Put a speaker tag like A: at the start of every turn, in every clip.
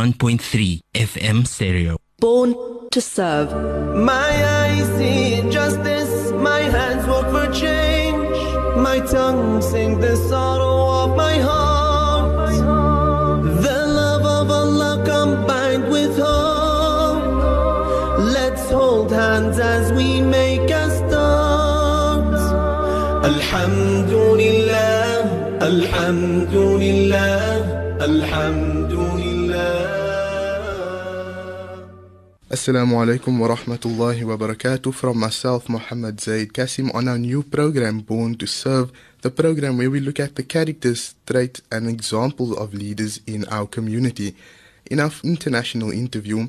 A: 1.3 FM stereo.
B: Born to serve.
C: My eyes see justice, my hands work for change, my tongue sing the sorrow of my heart. The love of Allah combined with hope. Let's hold hands as we make a start. Alhamdulillah, Alhamdulillah, Alhamdulillah.
D: Assalamu alaikum wa rahmatullahi wa barakatuh from myself, Muhammad Zaid Kasim, on our new program, Born to Serve, the program where we look at the characters, traits, and examples of leaders in our community. In our international interview,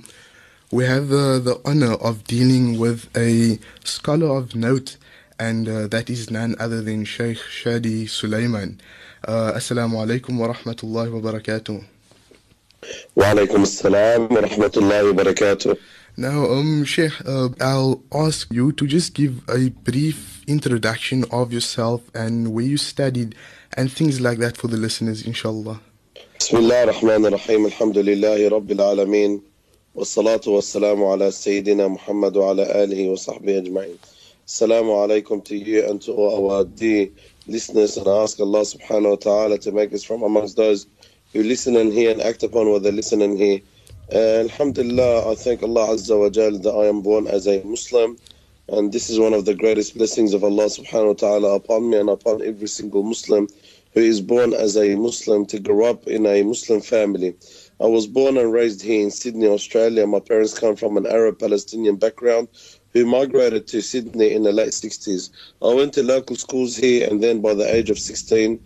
D: we have uh, the honor of dealing with a scholar of note, and uh, that is none other than Sheikh Shady Alsuleiman. Uh, Assalamu alaikum wa rahmatullahi wa barakatuh.
E: وعليكم السلام ورحمة الله وبركاته
D: Now, um, Sheikh, uh, I'll ask you to just give a brief introduction of yourself and where you studied and things like that for the listeners, inshallah.
E: بسم الله الرحمن الرحيم الحمد لله رب العالمين والصلاة والسلام على سيدنا محمد وعلى آله وصحبه أجمعين السلام عليكم to you and to all our dear listeners and I ask Allah subhanahu wa ta'ala to make us from amongst those who listen and hear and act upon what they listen and hear. Uh, Alhamdulillah, I thank Allah Azza wa Jal that I am born as a Muslim, and this is one of the greatest blessings of Allah subhanahu wa ta'ala upon me and upon every single Muslim who is born as a Muslim to grow up in a Muslim family. I was born and raised here in Sydney, Australia. My parents come from an Arab Palestinian background who migrated to Sydney in the late 60s. I went to local schools here, and then by the age of 16,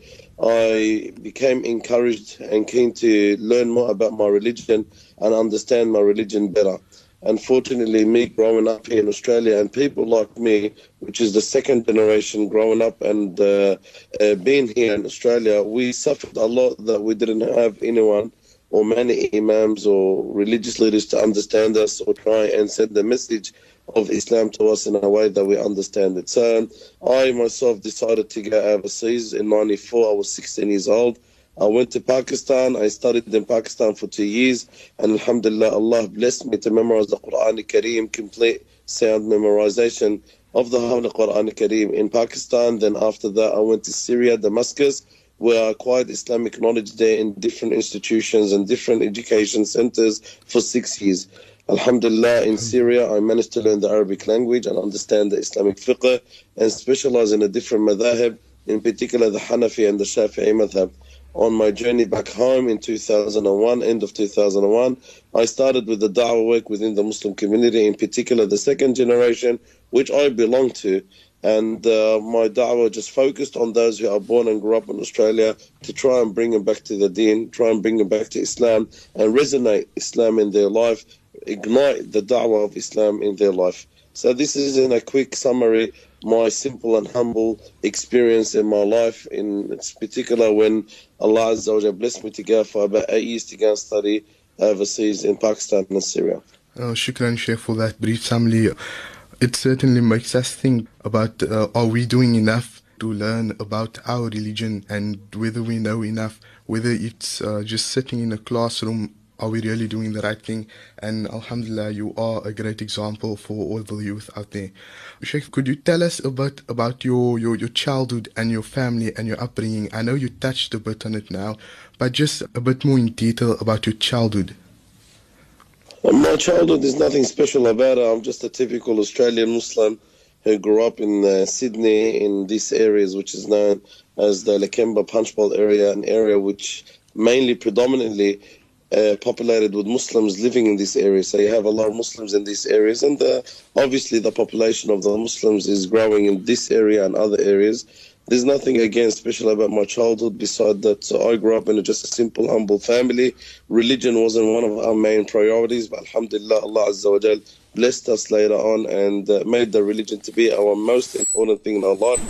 E: I became encouraged and keen to learn more about my religion and understand my religion better. Unfortunately, me growing up here in Australia and people like me, which is the second generation growing up and uh, uh, being here in Australia, we suffered a lot that we didn't have anyone or many imams or religious leaders to understand us or try and send the message of Islam to us in a way that we understand it. So I myself decided to go overseas in 94. I was 16 years old. I went to Pakistan. I studied in Pakistan for two years. And Alhamdulillah, Allah blessed me to memorize the Quran Kareem, complete sound memorization of the Holy Quran Kareem in Pakistan. Then after that, I went to Syria, Damascus, where I acquired Islamic knowledge there in different institutions and different education centers for six years. Alhamdulillah, in Syria, I managed to learn the Arabic language and understand the Islamic fiqh and specialize in a different madhab, in particular the Hanafi and the Shafi'i madhab. On my journey back home in 2001, end of 2001, I started with the da'wah work within the Muslim community, in particular the second generation, which I belong to. And uh, my da'wah just focused on those who are born and grew up in Australia to try and bring them back to the deen, try and bring them back to Islam and resonate Islam in their life ignite the da'wah of Islam in their life. So this is in a quick summary my simple and humble experience in my life, in particular when Allah Azza wa blessed me to go for about eight years to go and study overseas in Pakistan and Syria.
D: Uh, shukran, Sheikh, for that brief summary. It certainly makes us think about uh, are we doing enough to learn about our religion and whether we know enough, whether it's uh, just sitting in a classroom are we really doing the right thing? And Alhamdulillah, you are a great example for all the youth out there. Sheikh, could you tell us a bit about your, your, your childhood and your family and your upbringing? I know you touched a bit on it now, but just a bit more in detail about your childhood.
E: My childhood, there's nothing special about it. I'm just a typical Australian Muslim who grew up in uh, Sydney in these areas, which is known as the Lakemba Punchbowl area, an area which mainly predominantly uh, populated with Muslims living in this area. So you have a lot of Muslims in these areas, and uh, obviously the population of the Muslims is growing in this area and other areas. There's nothing again special about my childhood besides that I grew up in a, just a simple, humble family. Religion wasn't one of our main priorities, but Alhamdulillah, Allah Azza wa Jal blessed us later on and uh, made the religion to be our most important thing in our life.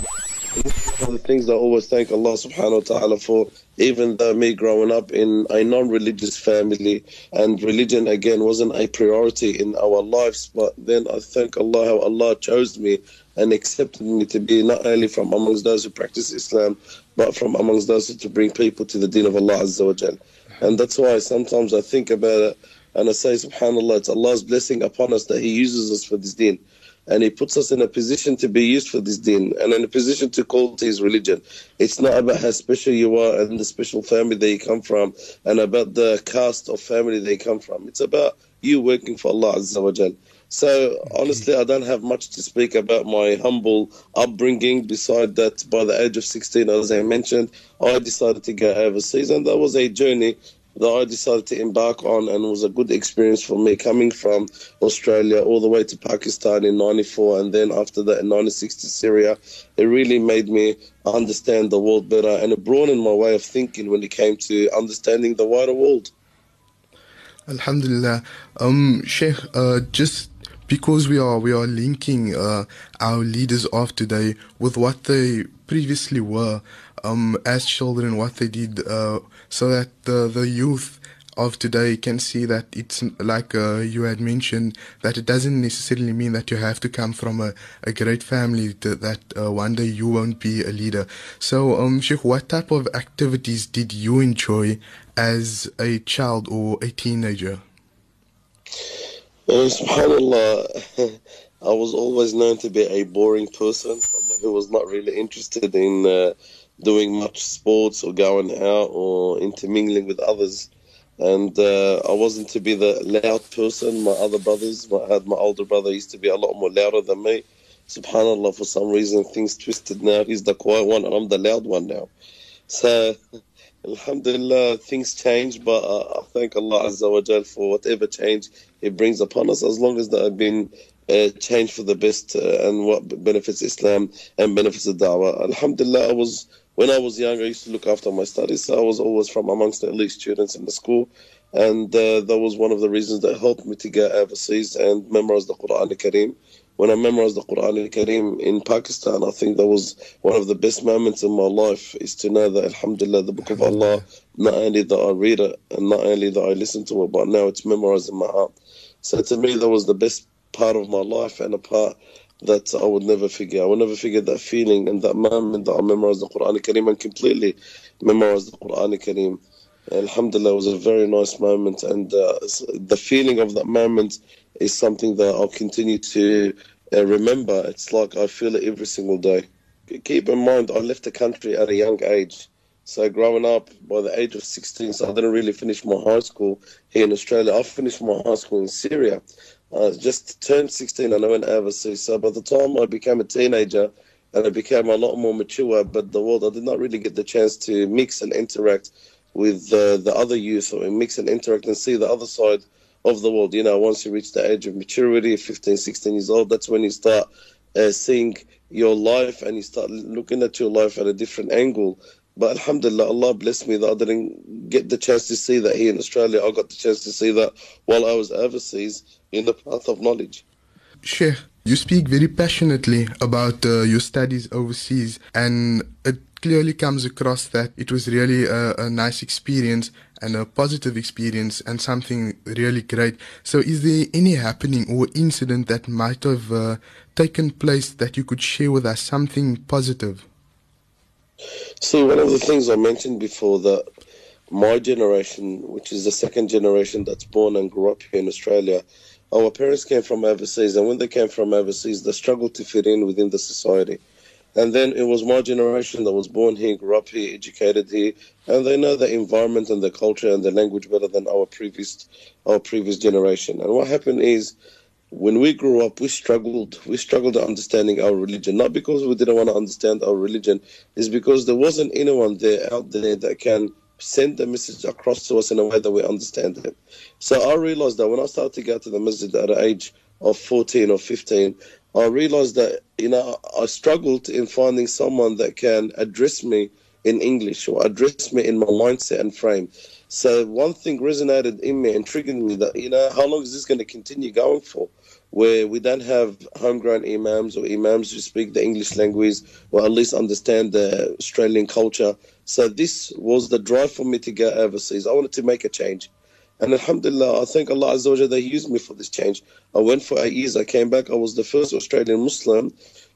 E: One of the things I always thank Allah subhanahu wa ta'ala for, even though me growing up in a non religious family and religion again wasn't a priority in our lives, but then I thank Allah how Allah chose me and accepted me to be not only from amongst those who practice Islam, but from amongst those who to bring people to the deen of Allah Azza wa Jal. And that's why sometimes I think about it and I say, subhanAllah, it's Allah's blessing upon us that He uses us for this deen. And He puts us in a position to be used for this deen and in a position to call to His religion. It's not about how special you are and the special family that you come from and about the caste of family you come from. It's about you working for Allah Azza wa Jal. So honestly, I don't have much to speak about my humble upbringing. Beside that, by the age of 16, as I mentioned, I decided to go overseas, and that was a journey that I decided to embark on, and was a good experience for me coming from Australia all the way to Pakistan in '94, and then after that in '96 to Syria. It really made me understand the world better, and it broadened my way of thinking when it came to understanding the wider world.
D: Alhamdulillah. Um, Sheikh, uh, just because we are we are linking uh, our leaders of today with what they previously were um, as children, what they did, uh, so that the the youth of today can see that it's like uh, you had mentioned that it doesn't necessarily mean that you have to come from a, a great family to, that uh, one day you won't be a leader. So, um, Sheikh, what type of activities did you enjoy as a child or a teenager?
E: Uh, subhanallah, I was always known to be a boring person, someone who was not really interested in uh, doing much sports or going out or intermingling with others. And uh, I wasn't to be the loud person. My other brothers, I had my older brother, used to be a lot more louder than me. Subhanallah, for some reason, things twisted now. He's the quiet one, and I'm the loud one now. So, Alhamdulillah, things change, but uh, I thank Allah Azza wa Jal for whatever change He brings upon us, as long as that have been uh, changed for the best uh, and what benefits Islam and benefits the da'wah. Alhamdulillah, I was when I was young, I used to look after my studies. So I was always from amongst the elite students in the school, and uh, that was one of the reasons that helped me to get overseas and memorize the Quran al-Kareem. When I memorized the Quran al-Kareem in Pakistan, I think that was one of the best moments in my life is to know that, Alhamdulillah, the Book of Allah, not only that I read it and not only that I listen to it, but now it's memorized in my heart. So to me, that was the best part of my life and a part that I would never forget. I will never forget that feeling and that moment that I memorized the Quran al Kareem and completely memorized the Quran al Kareem. Alhamdulillah, it was a very nice moment, and uh, the feeling of that moment is something that I'll continue to uh, remember. It's like I feel it every single day. Keep in mind, I left the country at a young age. So growing up, by the age of 16, so I didn't really finish my high school here in Australia. I finished my high school in Syria. I just turned 16 and I went overseas. So by the time I became a teenager and I became a lot more mature, but the world, I did not really get the chance to mix and interact with uh, the other youth or mix and interact and see the other side of the world. You know, once you reach the age of maturity, 15, 16 years old, that's when you start uh, seeing your life and you start looking at your life at a different angle. But Alhamdulillah, Allah blessed me that I didn't get the chance to see that here in Australia. I got the chance to see that while I was overseas in the path of knowledge.
D: Sheikh, you speak very passionately about uh, your studies overseas, and it clearly comes across that it was really a, a, nice experience and a positive experience and something really great. So, is there any happening or incident that might have uh, taken place that you could share with us, something positive?
E: See, one of the things I mentioned before that my generation, which is the second generation that's born and grew up here in Australia, our parents came from overseas, and when they came from overseas, they struggled to fit in within the society. And then it was my generation that was born here, grew up here, educated here, and they know the environment and the culture and the language better than our previous our previous generation. And what happened is when we grew up, we struggled. We struggled understanding our religion, not because we didn't want to understand our religion, is because there wasn't anyone there out there that can send the message across to us in a way that we understand it. So I realized that when I started to go to the masjid at the age of 14 or 15, I realized that, you know, I struggled in finding someone that can address me in English or address me in my mindset and frame. So one thing resonated in me and triggered me that, you know, how long is this going to continue going for? Where we don't have homegrown imams or imams who speak the English language or at least understand the Australian culture. So this was the drive for me to go overseas. I wanted to make a change. And Alhamdulillah, I thank Allah Azza wa Jalla that He used me for this change. I went for eight years. I came back. I was the first Australian Muslim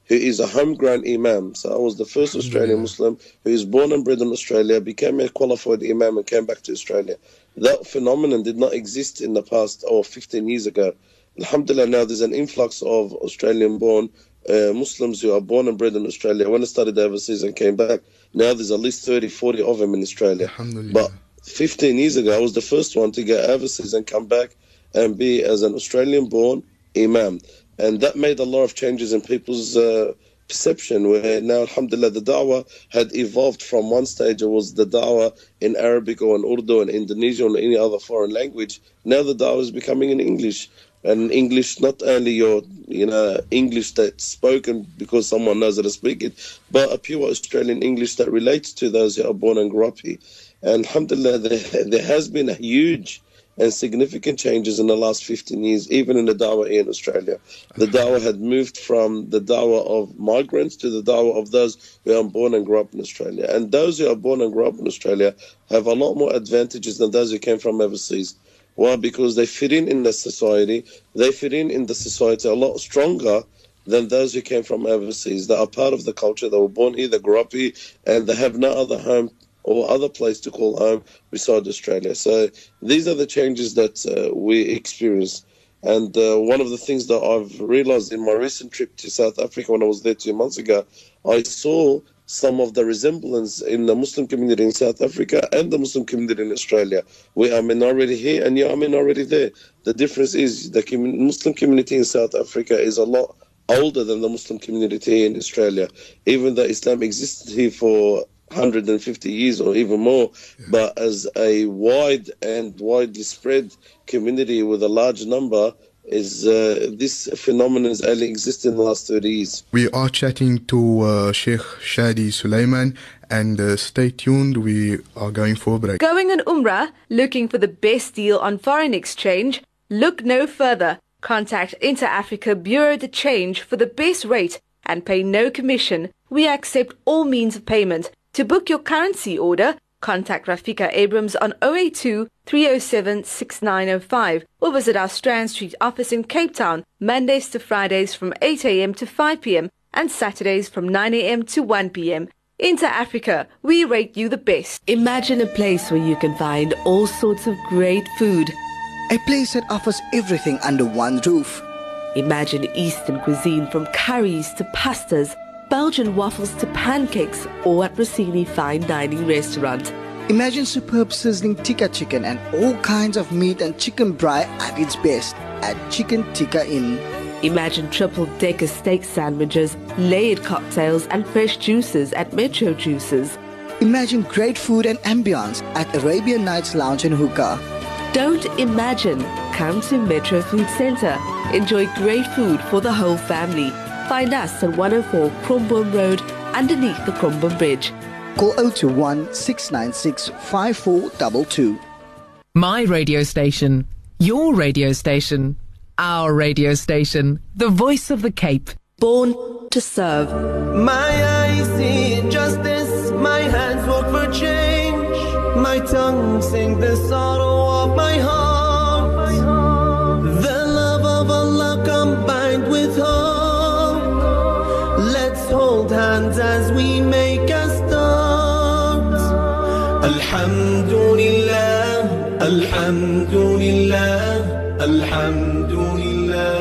E: who is a homegrown Imam. So I was the first Australian Muslim who is born and bred in Australia, became a qualified Imam, and came back to Australia. That phenomenon did not exist in the past or 15 years ago. Alhamdulillah, now there's an influx of Australian born uh, Muslims who are born and bred in Australia. When I studied overseas and came back, now there's at least 30, 40 of them in Australia.
D: Alhamdulillah.
E: But 15 years ago, I was the first one to get overseas and come back and be as an Australian born Imam. And that made a lot of changes in people's uh, perception. Where now, Alhamdulillah, the da'wah had evolved from one stage, it was the da'wah in Arabic or in Urdu and Indonesian or any other foreign language. Now the da'wah is becoming in English. And English, not only your, you know, English that's spoken because someone knows how to speak it, but a pure Australian English that relates to those who are born and grew up here. And alhamdulillah, there, there has been a huge and significant changes in the last 15 years, even in the dawah in Australia. The dawah had moved from the dawah of migrants to the dawah of those who are born and grew up in Australia. And those who are born and grew up in Australia have a lot more advantages than those who came from overseas. Why? Because they fit in in the society. They fit in in the society a lot stronger than those who came from overseas. They are part of the culture. They were born here, they grew up here, and they have no other home or other place to call home besides Australia. So these are the changes that uh, we experience. And uh, one of the things that I've realized in my recent trip to South Africa when I was there two months ago, I saw some of the resemblance in the Muslim community in South Africa and the Muslim community in Australia. We are minority here and you are minority there. The difference is the commun- Muslim community in South Africa is a lot older than the Muslim community in Australia. Even though Islam existed here for 150 years or even more, but as a wide and widely spread community with a large number, is uh, this phenomenon has only existed in the last 30 years.
D: We are chatting to uh, Sheikh Shady Alsuleiman and uh, stay tuned. We are going for a break.
B: Going on Umrah, looking for the best deal on foreign exchange? Look no further. Contact Inter Africa Bureau de Change for the best rate and pay no commission. We accept all means of payment. To book your currency order, contact Rafika Abrams on 082 307 6905 or visit our Strand Street office in Cape Town, Mondays to Fridays from 8 a.m. to 5 p.m. and Saturdays from 9 a.m. to 1 p.m. Inter Africa, we rate you the best. Imagine a place where you can find all sorts of great food.
F: A place that offers everything under one roof.
B: Imagine Eastern cuisine from curries to pastas, Belgian waffles to pancakes, or at Rossini Fine Dining Restaurant.
F: Imagine superb sizzling tikka chicken and all kinds of meat and chicken brie at its best at Chicken Tikka Inn.
B: Imagine triple decker steak sandwiches, layered cocktails, and fresh juices at Metro Juices.
F: Imagine great food and ambience at Arabian Nights Lounge and Hookah.
B: Don't imagine. Come to Metro Food Center. Enjoy great food for the whole family. Find us at 104 Kromboom Road underneath the Kromboom Bridge.
F: Call 021 696 5422.
G: My radio station. Your radio station. Our radio station. The voice of the Cape.
B: Born to serve.
C: My eyes see justice, my hands work for change, my tongue sing the sorrow Alhamdulillah, Alhamdulillah, Alhamdulillah.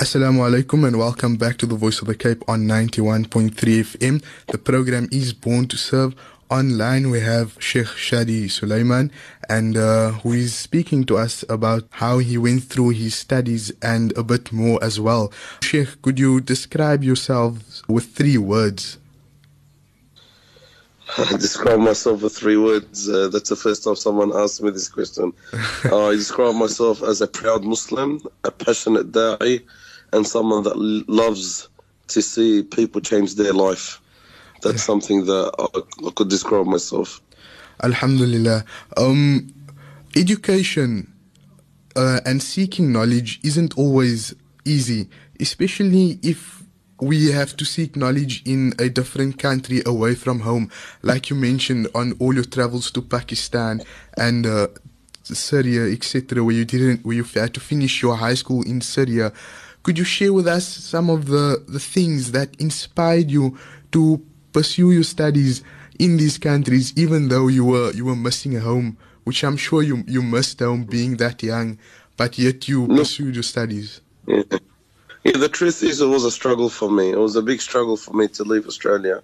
D: Assalamu alaikum and welcome back to the Voice of the Cape on 91.3 FM. The program is Born to Serve. Online we have Sheikh Shady Alsuleiman and uh, who is speaking to us about how he went through his studies and a bit more as well. Sheikh, could you describe yourself with three words?
E: I describe myself with three words. Uh, that's the first time someone asked me this question. uh, I describe myself as a proud Muslim, a passionate da'i, and someone that l- loves to see people change their life. That's something that I, I could describe myself.
D: Alhamdulillah. Um, education uh, and seeking knowledge isn't always easy, especially if we have to seek knowledge in a different country away from home, like you mentioned on all your travels to Pakistan and uh, Syria, etc., where you didn't, where you had to finish your high school in Syria. Could you share with us some of the, the things that inspired you to pursue your studies in these countries, even though you were you were missing a home, which I'm sure you you missed home being that young, but yet you
E: No.
D: pursued your studies.
E: Yeah. Yeah, the truth is, it was a struggle for me. It was a big struggle for me to leave Australia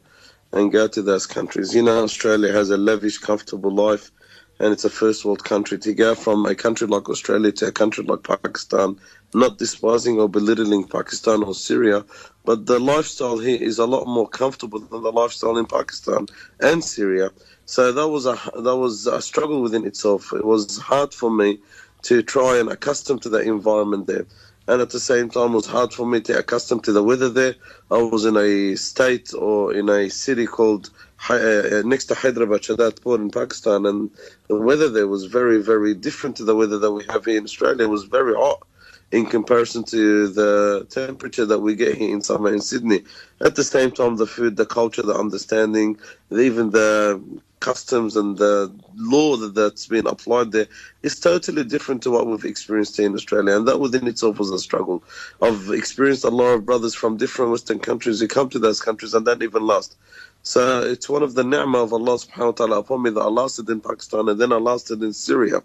E: and go to those countries. You know, Australia has a lavish, comfortable life, and it's a first world country. To go from a country like Australia to a country like Pakistan, not despising or belittling Pakistan or Syria, but the lifestyle here is a lot more comfortable than the lifestyle in Pakistan and Syria. So that was a that was a struggle within itself. It was hard for me to try and accustom to that environment there. And at the same time, it was hard for me to accustom to the weather there. I was in a state or in a city called uh, next to Hyderabad, Shahdadpur in Pakistan, and the weather there was very, very different to the weather that we have here in Australia. It was very hot in comparison to the temperature that we get here in summer in Sydney. At the same time, the food, the culture, the understanding, even the customs and the law that, that's been applied there is totally different to what we've experienced here in Australia. And that within itself was a struggle. I've experienced a lot of brothers from different Western countries who come to those countries and don't even last. So it's one of the ni'mah of Allah subhanahu wa ta'ala upon me that I lasted in Pakistan and then I lasted in Syria.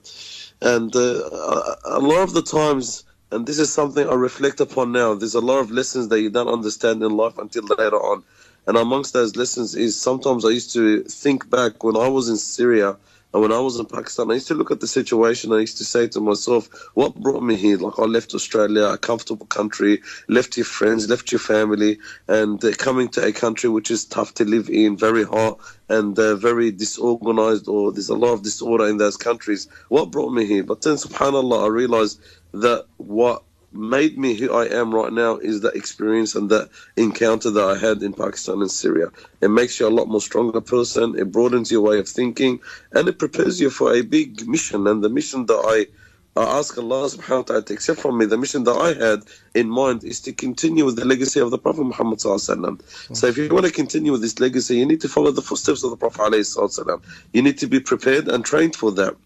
E: And uh, a lot of the times, and this is something I reflect upon now, there's a lot of lessons that you don't understand in life until later on. And amongst those lessons is sometimes I used to think back when I was in Syria and when I was in Pakistan, I used to look at the situation. I used to say to myself, what brought me here? Like I left Australia, a comfortable country, left your friends, left your family, and uh, coming to a country which is tough to live in, very hot and uh, very disorganized, or there's a lot of disorder in those countries. What brought me here? But then, subhanAllah, I realized that what made me who I am right now is that experience and that encounter that I had in Pakistan and Syria. It makes you a lot more stronger person. It broadens your way of thinking, and it prepares you for a big mission. And the mission that I I ask Allah subhanahu wa ta'ala to accept from me the mission that I had in mind is to continue with the legacy of the Prophet Muhammad wasallam. So if you want to continue with this legacy, you need to follow the footsteps of the Prophet. You need to be prepared and trained for that.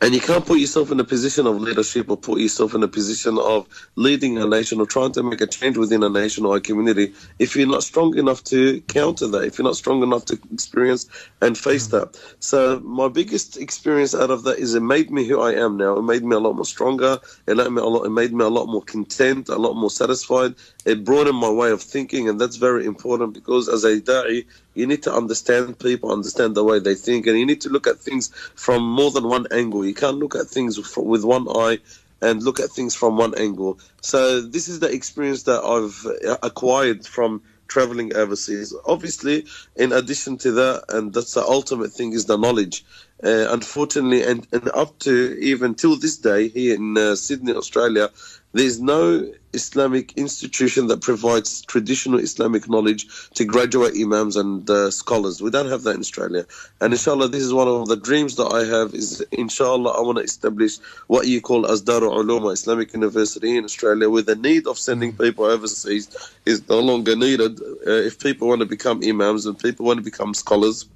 E: And you can't put yourself in a position of leadership or put yourself in a position of leading a nation or trying to make a change within a nation or a community if you're not strong enough to counter that, if you're not strong enough to experience and face mm. that. So my biggest experience out of that is it made me who I am now. It made me a lot more stronger. It made me a lot, it made me a lot more content, a lot more satisfied. It broadened my way of thinking, and that's very important because as a da'i, you need to understand people, understand the way they think, and you need to look at things from more than one angle. You can't look at things with one eye and look at things from one angle. So this is the experience that I've uh, acquired from traveling overseas. Obviously, in addition to that, and that's the ultimate thing, is the knowledge. Uh, unfortunately, and, and up to even till this day here in uh, Sydney, Australia, there's no Islamic institution that provides traditional Islamic knowledge to graduate imams and uh, scholars. We don't have that in Australia. And inshallah, this is one of the dreams that I have is inshallah, I want to establish what you call as Darul Ulum, Islamic University in Australia, where the need of sending people overseas is no longer needed. Uh, if people want to become imams and people want to become scholars,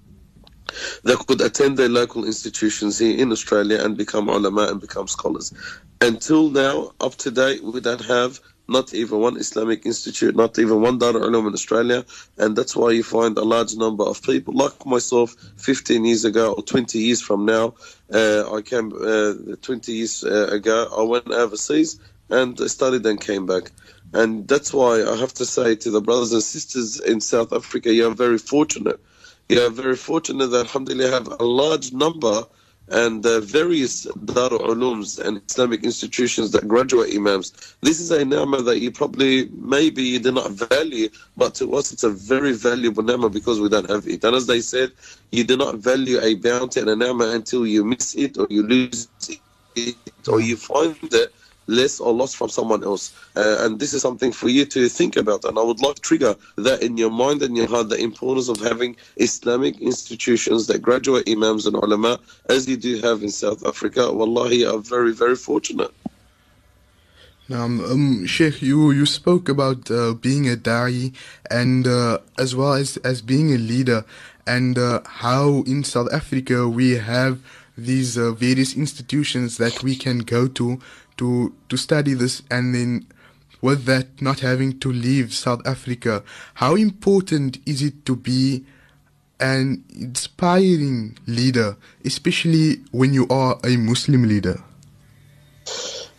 E: they could attend their local institutions here in Australia and become ulama and become scholars. Until now, up to date, we don't have not even one Islamic institute, not even one Dar Ulum in Australia, and that's why you find a large number of people like myself 15 years ago or 20 years from now. Uh, I came uh, 20 years uh, ago, I went overseas and studied and came back. And that's why I have to say to the brothers and sisters in South Africa, you are very fortunate are very fortunate that alhamdulillah have a large number and uh, various Darul Ulums and Islamic institutions that graduate imams. This is a nama that you probably maybe you do not value, but to us it's a very valuable nama because we don't have it. And as they said, you do not value a bounty and a nama until you miss it or you lose it or you find it less or lost from someone else. Uh, and this is something for you to think about. And I would like to trigger that in your mind and your heart, the importance of having Islamic institutions that graduate imams and ulama, as you do have in South Africa. Wallahi, are very, very fortunate.
D: Um, um, Sheikh, you, you spoke about uh, being a da'i and uh, as well as, as being a leader and uh, how in South Africa we have these uh, various institutions that we can go to to to study this and then with that not having to leave South Africa how important is it to be an inspiring leader especially when you are a Muslim leader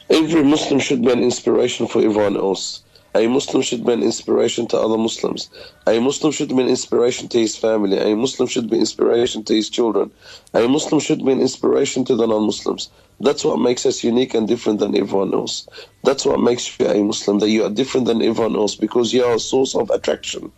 E: Every Muslim should be an inspiration for everyone else. A Muslim should be an inspiration to other Muslims. A Muslim should be an inspiration to his family. A Muslim should be inspiration to his children. A Muslim should be an inspiration to the non-Muslims. That's what makes us unique and different than everyone else. That's what makes you a Muslim, that you are different than everyone else because you are a source of attraction.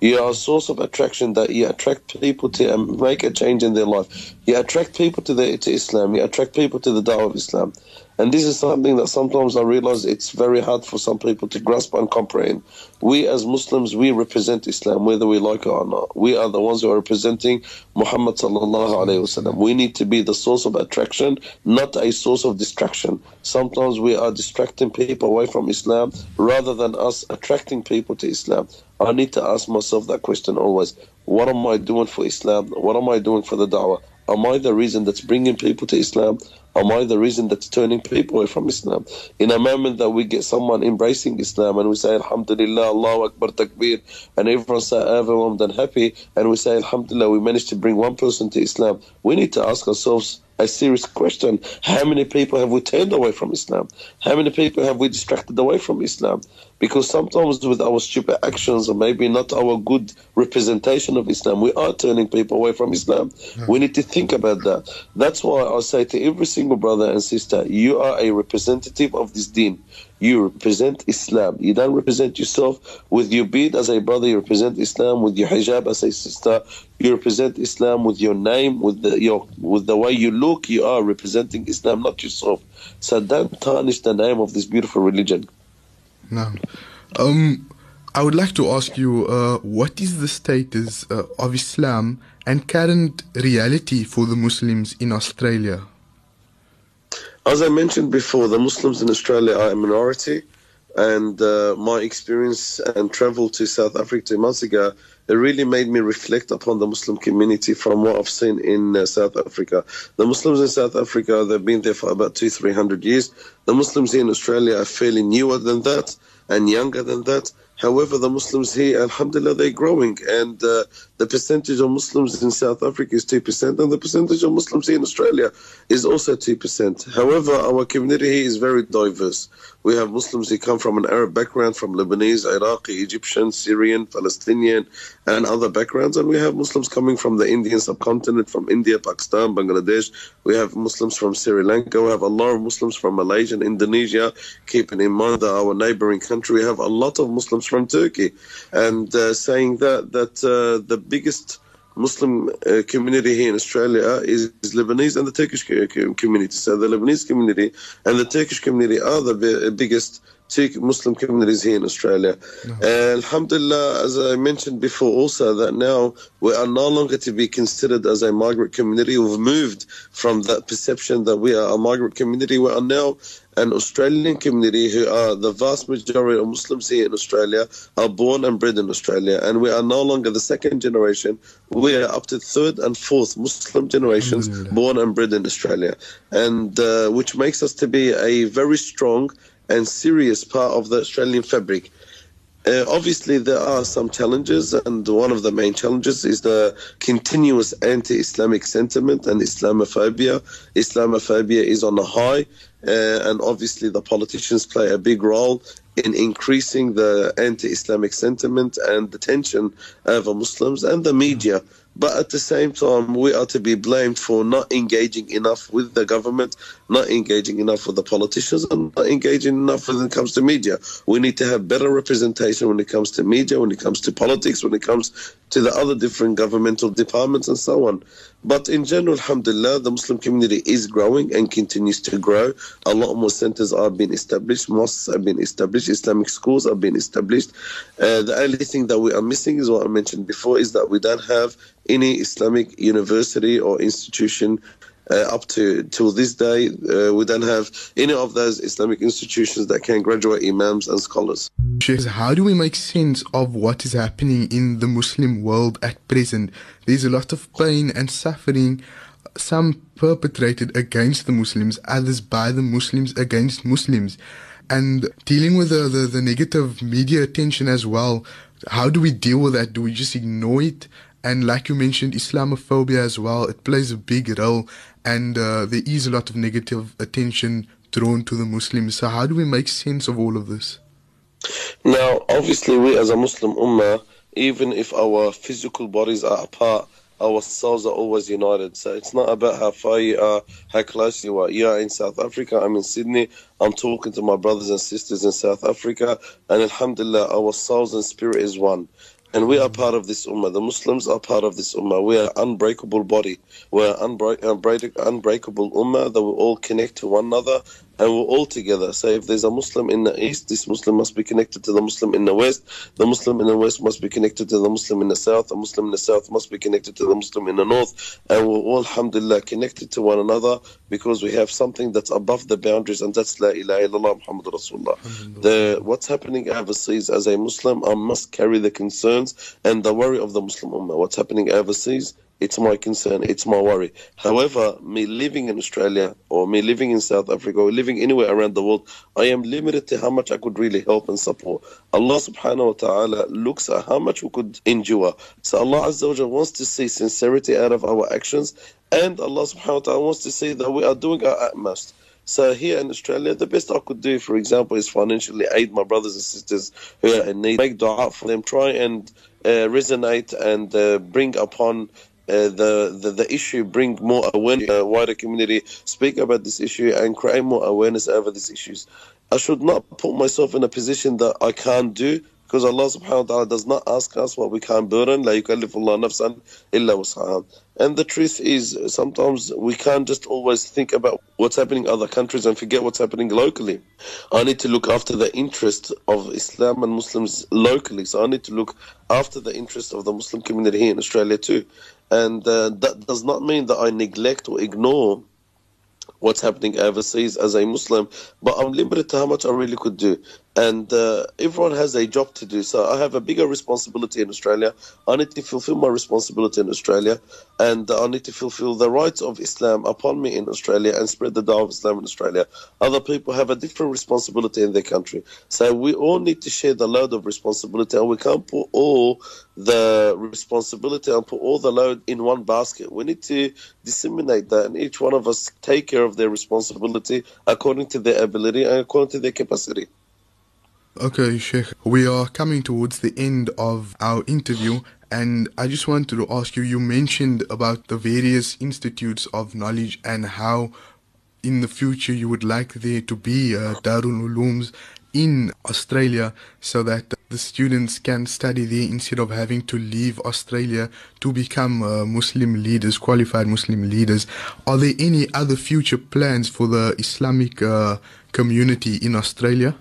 E: You are a source of attraction that you attract people to make a change in their life. You attract people to, the, to Islam. You attract people to the Dawah of Islam. And this is something that sometimes I realize it's very hard for some people to grasp and comprehend. We as Muslims, we represent Islam, whether we like it or not. We are the ones who are representing Muhammad sallallahu alaihi wasallam. We need to be the source of attraction, not a source of distraction. Sometimes we are distracting people away from Islam rather than us attracting people to Islam. I need to ask myself that question always. What am I doing for Islam? What am I doing for the da'wah? Am I the reason that's bringing people to Islam? Am I the reason that's turning people away from Islam? In a moment that we get someone embracing Islam and we say Alhamdulillah, Allahu Akbar, Takbir, and everyone say overwhelmed and happy, and we say Alhamdulillah, we managed to bring one person to Islam, we need to ask ourselves a serious question. How many people have we turned away from Islam? How many people have we distracted away from Islam? Because sometimes with our stupid actions or maybe not our good representation of Islam, we are turning people away from Islam. We need to think about that. That's why I say to every single brother and sister, you are a representative of this deen. You represent Islam. You don't represent yourself with your beard as a brother. You represent Islam with your hijab as a sister. You represent Islam with your name, with the your with the way you look. You are representing Islam, not yourself. So don't tarnish the name of this beautiful religion.
D: No. Um, I would like to ask you, uh, what is the status uh, of Islam and current reality for the Muslims in Australia?
E: As I mentioned before, the Muslims in Australia are a minority, and uh, my experience and travel to South Africa two months ago, it really made me reflect upon the Muslim community from what I've seen in uh, South Africa. The Muslims in South Africa, they've been there for about two, three hundred years. The Muslims here in Australia are fairly newer than that and younger than that. However, the Muslims here, alhamdulillah, they're growing. And uh, the percentage of Muslims in South Africa is 2%, and the percentage of Muslims in Australia is also 2%. However, our community here is very diverse. We have Muslims who come from an Arab background, from Lebanese, Iraqi, Egyptian, Syrian, Palestinian, and other backgrounds. And we have Muslims coming from the Indian subcontinent, from India, Pakistan, Bangladesh. We have Muslims from Sri Lanka. We have a lot of Muslims from Malaysia and Indonesia, keeping in mind that our neighboring country, we have a lot of Muslims from Turkey. And uh, saying that, that uh, the biggest Muslim uh, community here in Australia is, is, Lebanese and the Turkish community. So the Lebanese community and the Turkish community are the biggest two Muslim communities here in Australia. No. And Alhamdulillah, as I mentioned before, also that now we are no longer to be considered as a migrant community. We've moved from that perception that we are a migrant community. We are now an Australian community who are the vast majority of Muslims here in Australia are born and bred in Australia, and we are no longer the second generation. We are up to third and fourth Muslim generations born and bred in Australia, and uh, which makes us to be a very strong and serious part of the Australian fabric. Uh, obviously, there are some challenges, and one of the main challenges is the continuous anti Islamic sentiment and Islamophobia. Islamophobia is on a high, uh, and obviously, the politicians play a big role in increasing the anti Islamic sentiment and the tension over Muslims and the media. But at the same time, we are to be blamed for not engaging enough with the government, not engaging enough with the politicians, and not engaging enough when it comes to media. We need to have better representation when it comes to media, when it comes to politics, when it comes to the other different governmental departments, and so on. But in general, alhamdulillah, the Muslim community is growing and continues to grow. A lot more centers are being established, mosques have been established, Islamic schools are being established. Uh, the only thing that we are missing is what I mentioned before is that we don't have any Islamic university or institution uh, up to till this day, uh, we don't have any of those Islamic institutions that can graduate imams and scholars.
D: How do we make sense of what is happening in the Muslim world at present? There's a lot of pain and suffering, some perpetrated against the Muslims, others by the Muslims against Muslims. And dealing with the, the, the negative media attention as well, how do we deal with that? Do we just ignore it? And like you mentioned, Islamophobia as well, it plays a big role. And uh, there is a lot of negative attention drawn to the Muslims. So, how do we make sense of all of this?
E: Now, obviously, we as a Muslim Ummah, even if our physical bodies are apart, our souls are always united. So it's not about how far you are, how close you are. You are in South Africa, I'm in Sydney, I'm talking to my brothers and sisters in South Africa, and Alhamdulillah, our souls and spirit is one. And we are part of this ummah. The Muslims are part of this ummah. We are unbreakable body. We are unbreak- unbreak- unbreakable ummah that we all connect to one another and we're all together. So if there's a Muslim in the east, this Muslim must be connected to the Muslim in the west. The Muslim in the west must be connected to the Muslim in the south. The Muslim in the south must be connected to the Muslim in the north. And we're all, alhamdulillah, connected to one another because we have something that's above the boundaries, and that's La ilaha illallah Muhammad Rasulullah. The, what's happening overseas as a Muslim, I must carry the concerns and the worry of the Muslim Ummah. What's happening overseas, it's my concern, it's my worry. However, me living in Australia or me living in South Africa or living anywhere around the world, I am limited to how much I could really help and support. Allah subhanahu wa ta'ala looks at how much we could endure. So Allah Azza wa Jalla wants to see sincerity out of our actions and Allah subhanahu wa ta'ala wants to see that we are doing our utmost. So here in Australia, the best I could do, for example, is financially aid my brothers and sisters who are in need, make dua for them, try and uh, resonate and uh, bring upon the, the the issue, bring more awareness, uh, wider community, speak about this issue, and create more awareness over these issues. I should not put myself in a position that I can't do because Allah subhanahu wa ta'ala does not ask us what we can't burden. La yukallifullah nafsan illa wus'aha. And the truth is, sometimes we can't just always think about what's happening in other countries and forget what's happening locally. I need to look after the interest of Islam and Muslims locally. So I need to look after the interest of the Muslim community here in Australia too. And uh, that does not mean that I neglect or ignore what's happening overseas as a Muslim, but I'm limited to how much I really could do. And uh, everyone has a job to do. So I have a bigger responsibility in Australia. I need to fulfill my responsibility in Australia, and I need to fulfill the rights of Islam upon me in Australia and spread the dawah of Islam in Australia. Other people have a different responsibility in their country. So we all need to share the load of responsibility, and we can't put all the responsibility and put all the load in one basket. We need to disseminate that, and each one of us take care of their responsibility according to their ability and according to their capacity.
D: Okay, Sheikh, we are coming towards the end of our interview, and I just wanted to ask you you mentioned about the various institutes of knowledge and how in the future you would like there to be uh, Darul Ulooms in Australia so that the students can study there instead of having to leave Australia to become uh, Muslim leaders, qualified Muslim leaders. Are there any other future plans for the Islamic uh, community in Australia?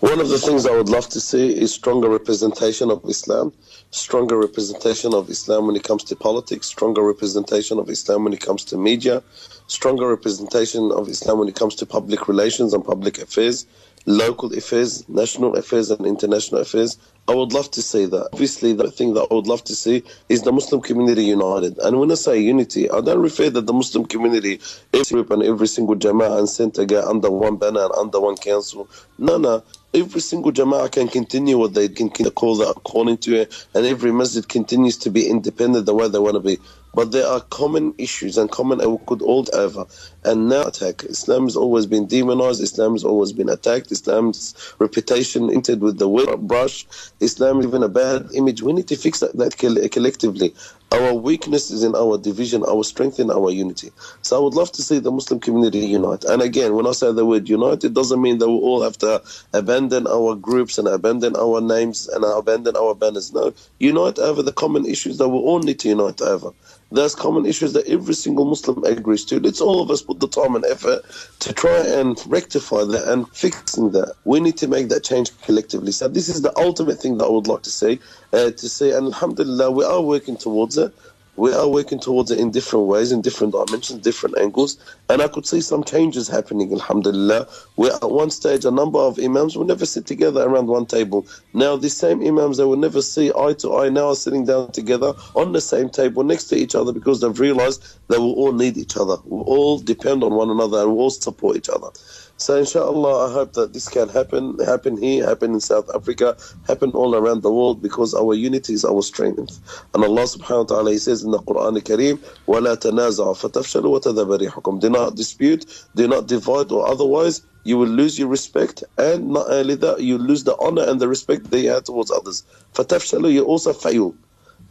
E: One of the things I would love to see is stronger representation of Islam, stronger representation of Islam when it comes to politics, stronger representation of Islam when it comes to media, stronger representation of Islam when it comes to public relations and public affairs, local affairs, national affairs, and international affairs. I would love to see that. Obviously, the thing that I would love to see is the Muslim community united. And when I say unity, I don't refer that the Muslim community, every group and every single jama'ah and center get under one banner and under one council. No, no. Every single jama'ah can continue what they can call that according to it, and every masjid continues to be independent the way they want to be. But there are common issues and common we could all over. And now attack. Islam has always been demonized. Islam has always been attacked. Islam's reputation entered with the brush. Islam is even a bad image. We need to fix that, that collectively. Our weakness is in our division, our strength in our unity. So I would love to see the Muslim community unite. And again, when I say the word unite, it doesn't mean that we all have to abandon our groups and abandon our names and abandon our banners. No, unite over the common issues that we all need to unite over. There's common issues that every single Muslim agrees to. Let's all of us put the time and effort to try and rectify that and fixing that. We need to make that change collectively. So this is the ultimate thing that I would like to see. Uh, to see, and Alhamdulillah, we are working towards it. We are working towards it in different ways, in different dimensions, different angles. And I could see some changes happening, alhamdulillah. Where at one stage, a number of imams would never sit together around one table. Now, these same imams, they will never see eye to eye, now are sitting down together on the same table next to each other because they've realized that we all need each other. We all depend on one another and we all support each other. So inshallah, I hope that this can happen, happen here, happen in South Africa, happen all around the world because our unity is our strength. And Allah subhanahu wa ta'ala, He says in the Quran al-Kareem, وَلَا تَنَازَعُوا فَتَفْشَلُوا وَتَذَبَ رِيحُكُم Do not dispute, do not divide or otherwise you will lose your respect and not only that, you lose the honor and the respect that you have towards others. فَتَفْشَلُوا You also fail.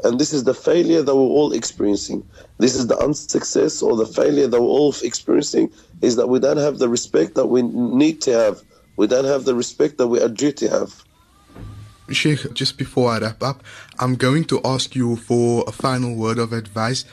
E: And this is the failure that we're all experiencing. This is the unsuccess or the failure that we're all experiencing is that we don't have the respect that we need to have. We don't have the respect that we are due to have.
D: Sheikh, just before I wrap up, I'm going to ask you for a final word of advice.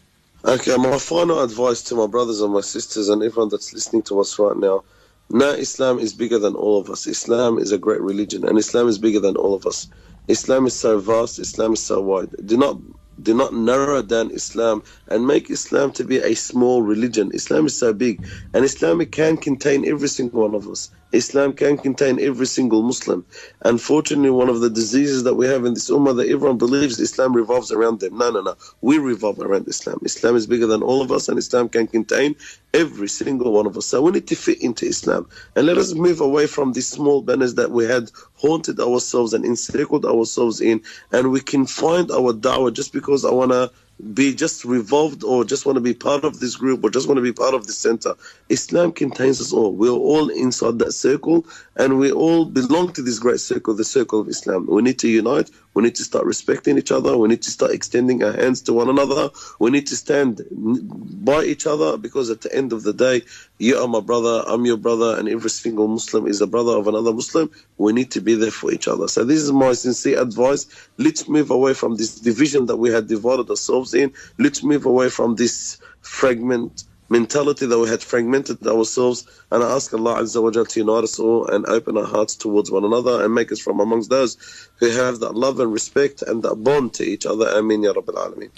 E: Okay, my final advice to my brothers and my sisters and everyone that's listening to us right now. Now, Islam is bigger than all of us. Islam is a great religion, and Islam is bigger than all of us. Islam is so vast, Islam is so wide. Do not do not narrow down Islam and make Islam to be a small religion. Islam is so big, and Islam can contain every single one of us. Islam can contain every single Muslim. Unfortunately, one of the diseases that we have in this ummah that everyone believes Islam revolves around them. No, no, no. We revolve around Islam. Islam is bigger than all of us, and Islam can contain every single one of us. So we need to fit into Islam. And let us move away from these small banners that we had haunted ourselves and encircled ourselves in. And we can find our da'wah just because I want to be just revolved or just want to be part of this group or just want to be part of the center. Islam contains us all. We're all inside that circle and we all belong to this great circle, the circle of Islam. We need to unite. We need to start respecting each other. We need to start extending our hands to one another. We need to stand by each other because at the end of the day, you are my brother, I'm your brother, and every single Muslim is a brother of another Muslim. We need to be there for each other. So this is my sincere advice. Let's move away from this division that we had divided ourselves in. Let's move away from this fragment mentality that we had fragmented ourselves. And I ask Allah Azza wa to unite us all and open our hearts towards one another and make us from amongst those who have that love and respect and that bond to each other. Ameen Ya Rabbil Alameen.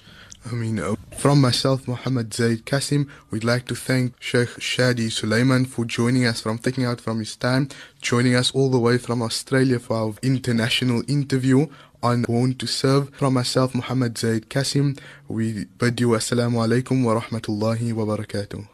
D: I mean, uh, from myself, Muhammad Zaid Kasim, we'd like to thank Sheikh Shady Alsuleiman for joining us, from taking out from his time, joining us all the way from Australia for our international interview on Born to Serve. From myself, Muhammad Zaid Kasim, we bid you assalamu alaikum wa rahmatullahi wa barakatuh.